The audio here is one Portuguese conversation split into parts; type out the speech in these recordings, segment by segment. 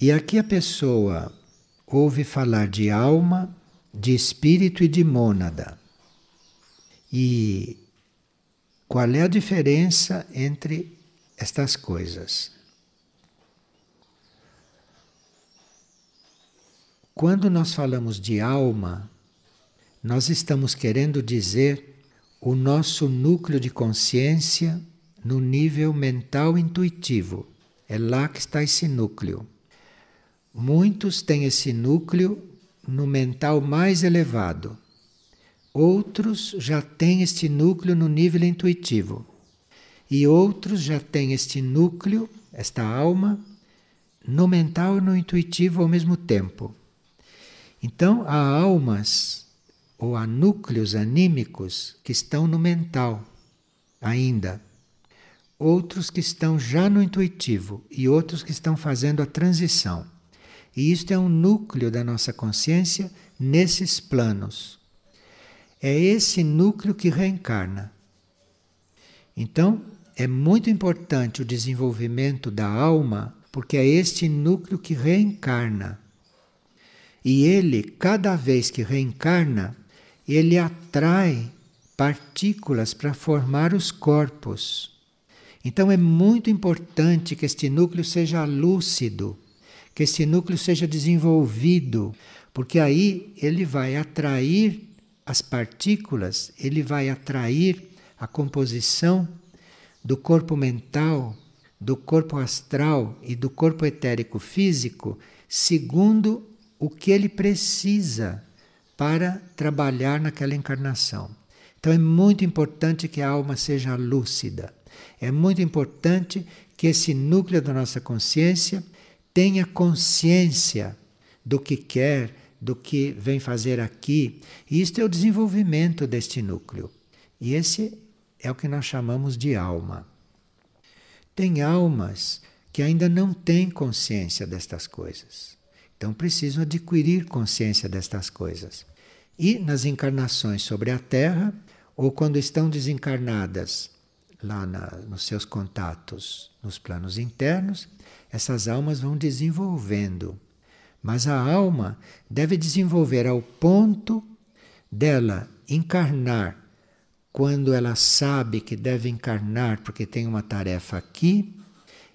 E aqui a pessoa ouve falar de alma, de espírito e de mônada. E qual é a diferença entre estas coisas? Quando nós falamos de alma, nós estamos querendo dizer o nosso núcleo de consciência no nível mental intuitivo. É lá que está esse núcleo. Muitos têm esse núcleo no mental mais elevado. Outros já têm este núcleo no nível intuitivo. E outros já têm este núcleo, esta alma, no mental e no intuitivo ao mesmo tempo. Então, há almas ou há núcleos anímicos que estão no mental ainda, outros que estão já no intuitivo e outros que estão fazendo a transição. E isto é um núcleo da nossa consciência nesses planos. É esse núcleo que reencarna. Então, é muito importante o desenvolvimento da alma, porque é este núcleo que reencarna. E ele, cada vez que reencarna, ele atrai partículas para formar os corpos. Então é muito importante que este núcleo seja lúcido, que este núcleo seja desenvolvido, porque aí ele vai atrair as partículas, ele vai atrair a composição do corpo mental, do corpo astral e do corpo etérico físico, segundo o que ele precisa para trabalhar naquela encarnação. Então é muito importante que a alma seja lúcida. É muito importante que esse núcleo da nossa consciência tenha consciência do que quer, do que vem fazer aqui. E isto é o desenvolvimento deste núcleo. E esse é o que nós chamamos de alma. Tem almas que ainda não têm consciência destas coisas. Então precisam adquirir consciência destas coisas. E nas encarnações sobre a Terra, ou quando estão desencarnadas lá na, nos seus contatos nos planos internos, essas almas vão desenvolvendo. Mas a alma deve desenvolver ao ponto dela encarnar quando ela sabe que deve encarnar porque tem uma tarefa aqui,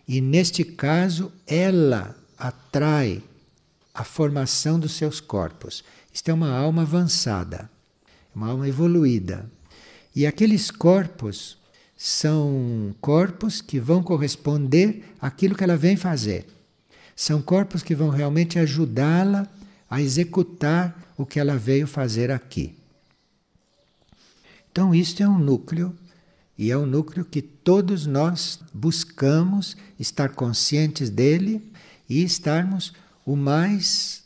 e neste caso ela atrai a formação dos seus corpos. Isto é uma alma avançada, uma alma evoluída. E aqueles corpos são corpos que vão corresponder àquilo que ela vem fazer. São corpos que vão realmente ajudá-la a executar o que ela veio fazer aqui. Então, isto é um núcleo, e é um núcleo que todos nós buscamos estar conscientes dele e estarmos o mais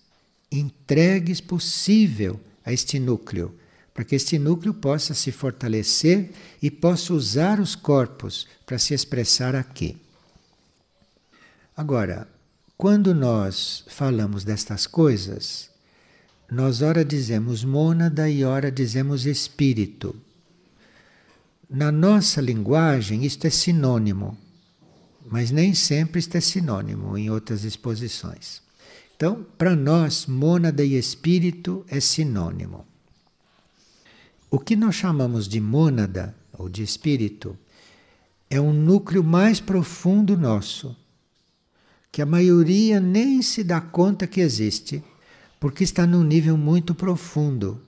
entregues possível a este núcleo, para que este núcleo possa se fortalecer e possa usar os corpos para se expressar aqui. Agora, quando nós falamos destas coisas, nós ora dizemos mônada e ora dizemos espírito. Na nossa linguagem, isto é sinônimo, mas nem sempre isto é sinônimo em outras exposições. Então, para nós, mônada e espírito é sinônimo. O que nós chamamos de mônada ou de espírito é um núcleo mais profundo nosso, que a maioria nem se dá conta que existe, porque está num nível muito profundo.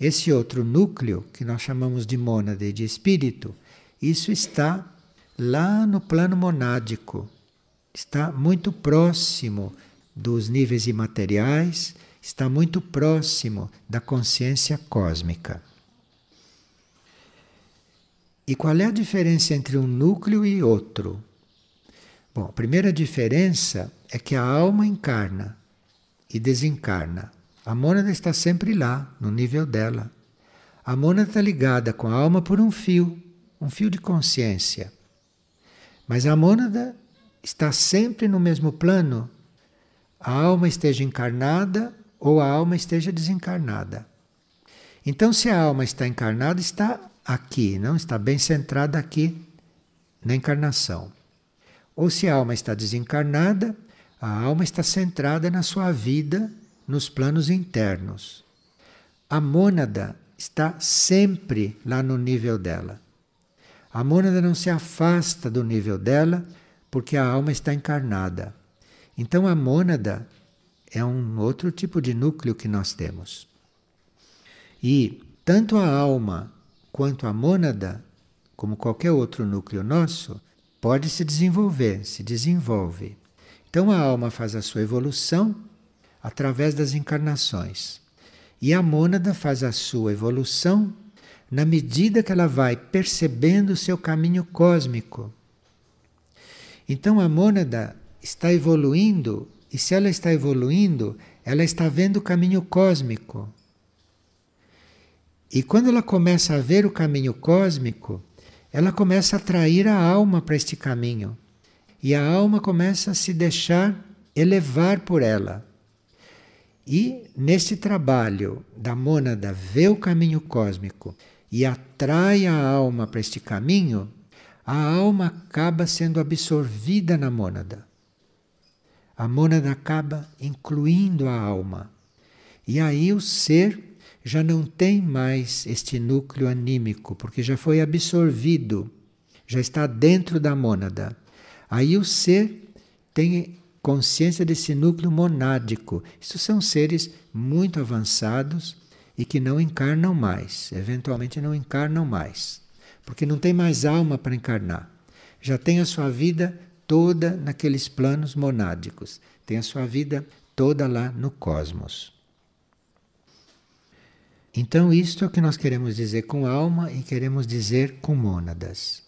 Esse outro núcleo, que nós chamamos de mônada e de espírito, isso está lá no plano monádico, está muito próximo dos níveis imateriais, está muito próximo da consciência cósmica. E qual é a diferença entre um núcleo e outro? Bom, a primeira diferença é que a alma encarna e desencarna. A mônada está sempre lá, no nível dela. A mônada está ligada com a alma por um fio, um fio de consciência. Mas a mônada está sempre no mesmo plano a alma esteja encarnada ou a alma esteja desencarnada. Então, se a alma está encarnada, está aqui, não está bem centrada aqui na encarnação. Ou se a alma está desencarnada, A alma está centrada na sua vida, nos planos internos. A mônada está sempre lá no nível dela. A mônada não se afasta do nível dela porque a alma está encarnada. Então a mônada é um outro tipo de núcleo que nós temos. E tanto a alma quanto a mônada, como qualquer outro núcleo nosso, pode se desenvolver, se desenvolve. Então a alma faz a sua evolução através das encarnações. E a mônada faz a sua evolução na medida que ela vai percebendo o seu caminho cósmico. Então a mônada está evoluindo, e se ela está evoluindo, ela está vendo o caminho cósmico. E quando ela começa a ver o caminho cósmico, ela começa a atrair a alma para este caminho. E a alma começa a se deixar elevar por ela. E nesse trabalho da mônada ver o caminho cósmico e atrai a alma para este caminho, a alma acaba sendo absorvida na mônada. A mônada acaba incluindo a alma. E aí o ser já não tem mais este núcleo anímico, porque já foi absorvido, já está dentro da mônada. Aí o ser tem consciência desse núcleo monádico. Isso são seres muito avançados e que não encarnam mais, eventualmente não encarnam mais, porque não tem mais alma para encarnar. Já tem a sua vida toda naqueles planos monádicos, tem a sua vida toda lá no cosmos. Então, isto é o que nós queremos dizer com alma e queremos dizer com mônadas.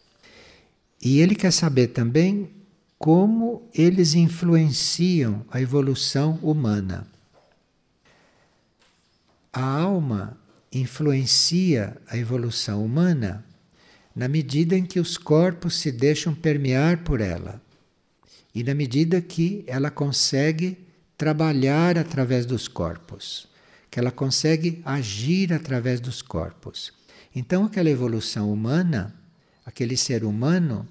E ele quer saber também como eles influenciam a evolução humana. A alma influencia a evolução humana na medida em que os corpos se deixam permear por ela e na medida que ela consegue trabalhar através dos corpos que ela consegue agir através dos corpos. Então, aquela evolução humana, aquele ser humano,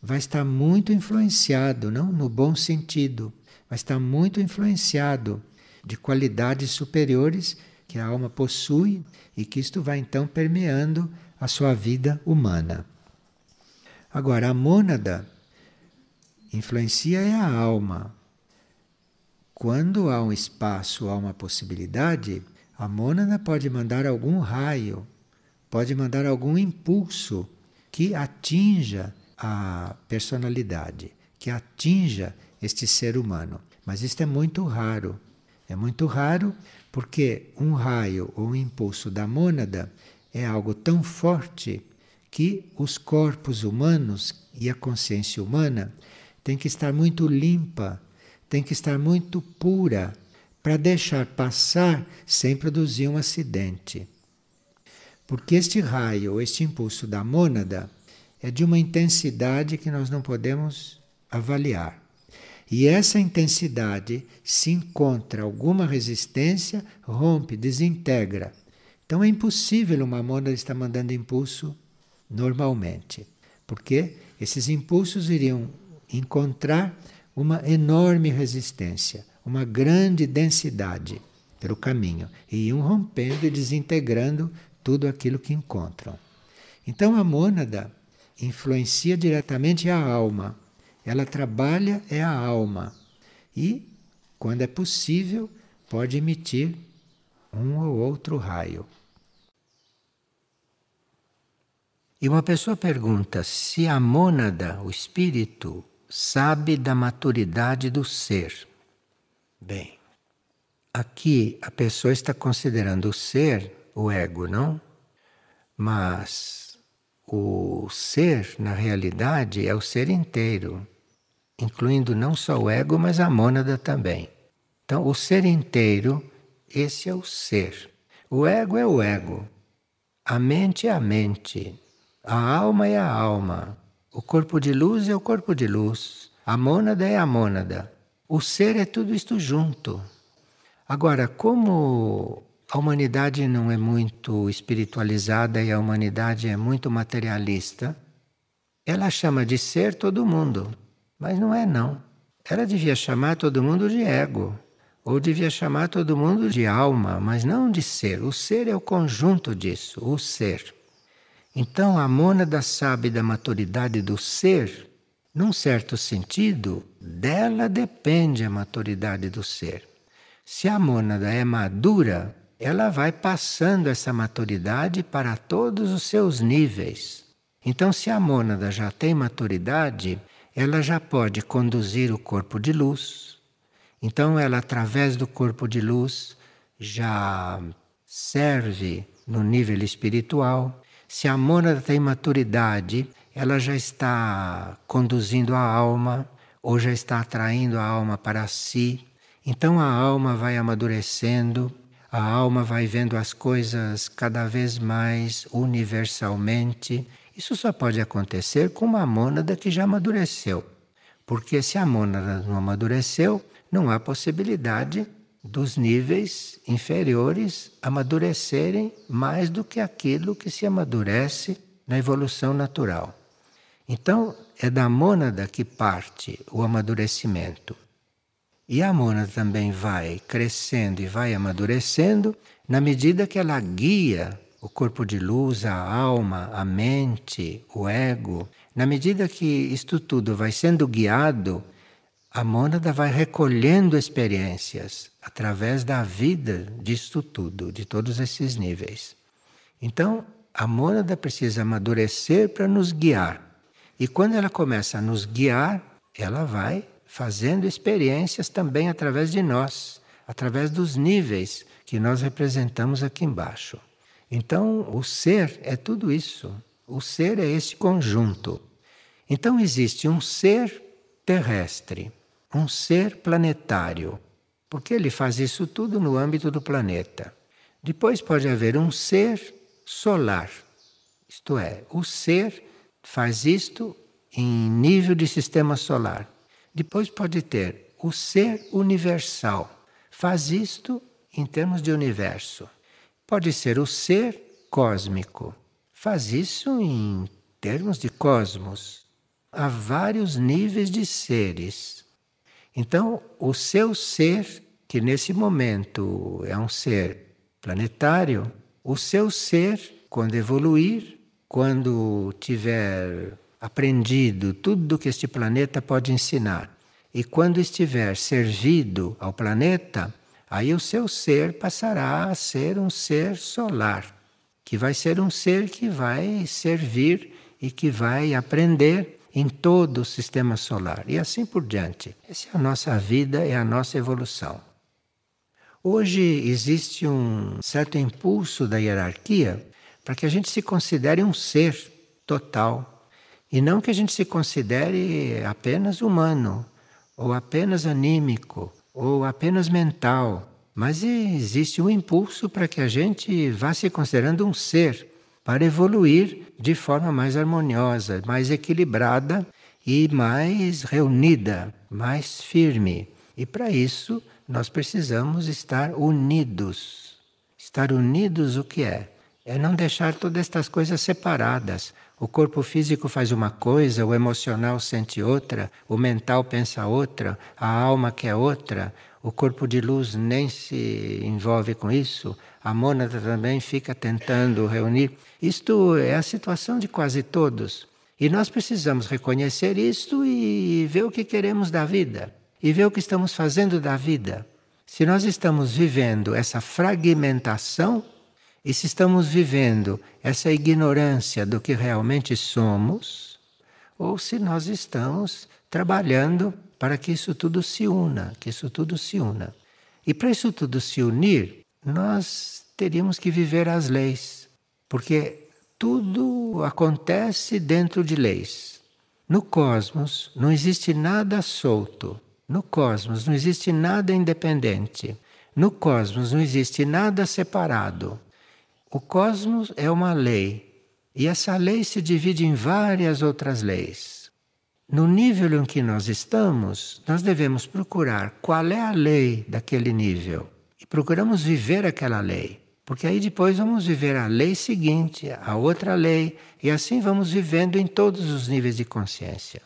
vai estar muito influenciado, não no bom sentido, vai estar muito influenciado de qualidades superiores que a alma possui e que isto vai então permeando a sua vida humana. Agora, a mônada influencia é a alma, quando há um espaço, há uma possibilidade, a mônada pode mandar algum raio, pode mandar algum impulso que atinja a personalidade, que atinja este ser humano. Mas isto é muito raro. É muito raro porque um raio ou um impulso da mônada é algo tão forte que os corpos humanos e a consciência humana têm que estar muito limpa tem que estar muito pura para deixar passar sem produzir um acidente. Porque este raio, este impulso da mônada, é de uma intensidade que nós não podemos avaliar. E essa intensidade, se encontra alguma resistência, rompe, desintegra. Então é impossível uma mônada estar mandando impulso normalmente, porque esses impulsos iriam encontrar uma enorme resistência, uma grande densidade pelo caminho e iam rompendo e desintegrando tudo aquilo que encontram. Então a mônada influencia diretamente a alma. Ela trabalha é a alma e, quando é possível, pode emitir um ou outro raio. E uma pessoa pergunta se a mônada, o espírito, sabe da maturidade do ser. Bem, aqui a pessoa está considerando o ser o ego, não? Mas o ser, na realidade, é o ser inteiro, incluindo não só o ego, mas a mônada também. Então, o ser inteiro, esse é o ser. O ego é o ego. A mente é a mente. A alma é a alma. O corpo de luz é o corpo de luz. A mônada é a mônada. O ser é tudo isto junto. Agora, como a humanidade não é muito espiritualizada e a humanidade é muito materialista, ela chama de ser todo mundo, mas não é não. ela devia chamar todo mundo de ego, ou devia chamar todo mundo de alma, mas não de ser. O ser é o conjunto disso, o ser. Então, a mônada sabe da maturidade do ser, num certo sentido, dela depende a maturidade do ser. Se a mônada é madura, ela vai passando essa maturidade para todos os seus níveis. Então, se a mônada já tem maturidade, ela já pode conduzir o corpo de luz. Então, ela, através do corpo de luz, já serve no nível espiritual. Se a mônada tem maturidade, ela já está conduzindo a alma ou já está atraindo a alma para si. Então a alma vai amadurecendo, a alma vai vendo as coisas cada vez mais universalmente. Isso só pode acontecer com uma mônada que já amadureceu. Porque se a mônada não amadureceu, não há possibilidade dos níveis inferiores amadurecerem mais do que aquilo que se amadurece na evolução natural. Então, é da mônada que parte o amadurecimento. E a mônada também vai crescendo e vai amadurecendo na medida que ela guia o corpo de luz, a alma, a mente, o ego. Na medida que isto tudo vai sendo guiado, a mônada vai recolhendo experiências através da vida disto tudo, de todos esses níveis. Então, a mônada precisa amadurecer para nos guiar. E quando ela começa a nos guiar, ela vai fazendo experiências também através de nós, através dos níveis que nós representamos aqui embaixo. Então, o ser é tudo isso. O ser é esse conjunto. Então, existe um ser terrestre, um ser planetário, porque ele faz isso tudo no âmbito do planeta. Depois pode haver um ser solar, isto é, o ser faz isto em nível de sistema solar. Depois pode ter o ser universal, faz isto em termos de universo. Pode ser o ser cósmico, faz isso em termos de cosmos. Há vários níveis de seres. Então, o seu ser, que nesse momento é um ser planetário, o seu ser, quando evoluir, quando tiver aprendido tudo que este planeta pode ensinar, e quando estiver servido ao planeta, aí o seu ser passará a ser um ser solar, que vai ser um ser que vai servir e que vai aprender em todo o sistema solar e assim por diante. Essa é a nossa vida, é a nossa evolução. Hoje existe um certo impulso da hierarquia para que a gente se considere um ser total e não que a gente se considere apenas humano, ou apenas anímico, ou apenas mental. Mas existe um impulso para que a gente vá se considerando um ser, para evoluir de forma mais harmoniosa, mais equilibrada e mais reunida, mais firme. E para isso nós precisamos estar unidos. Estar unidos o que é? é não deixar todas estas coisas separadas. O corpo físico faz uma coisa, o emocional sente outra, o mental pensa outra, a alma quer outra, o corpo de luz nem se envolve com isso, a mônada também fica tentando reunir. Isto é a situação de quase todos. E nós precisamos reconhecer isto e ver o que queremos da vida, e ver o que estamos fazendo da vida. Se nós estamos vivendo essa fragmentação, e se estamos vivendo essa ignorância do que realmente somos, ou se nós estamos trabalhando para que isso tudo se una, que isso tudo se una. E para isso tudo se unir, nós teríamos que viver as leis, porque tudo acontece dentro de leis. No cosmos não existe nada solto. No cosmos não existe nada independente. No cosmos não existe nada separado. O cosmos é uma lei e essa lei se divide em várias outras leis. No nível em que nós estamos, nós devemos procurar qual é a lei daquele nível e procuramos viver aquela lei. Porque aí depois vamos viver a lei seguinte, a outra lei, e assim vamos vivendo em todos os níveis de consciência.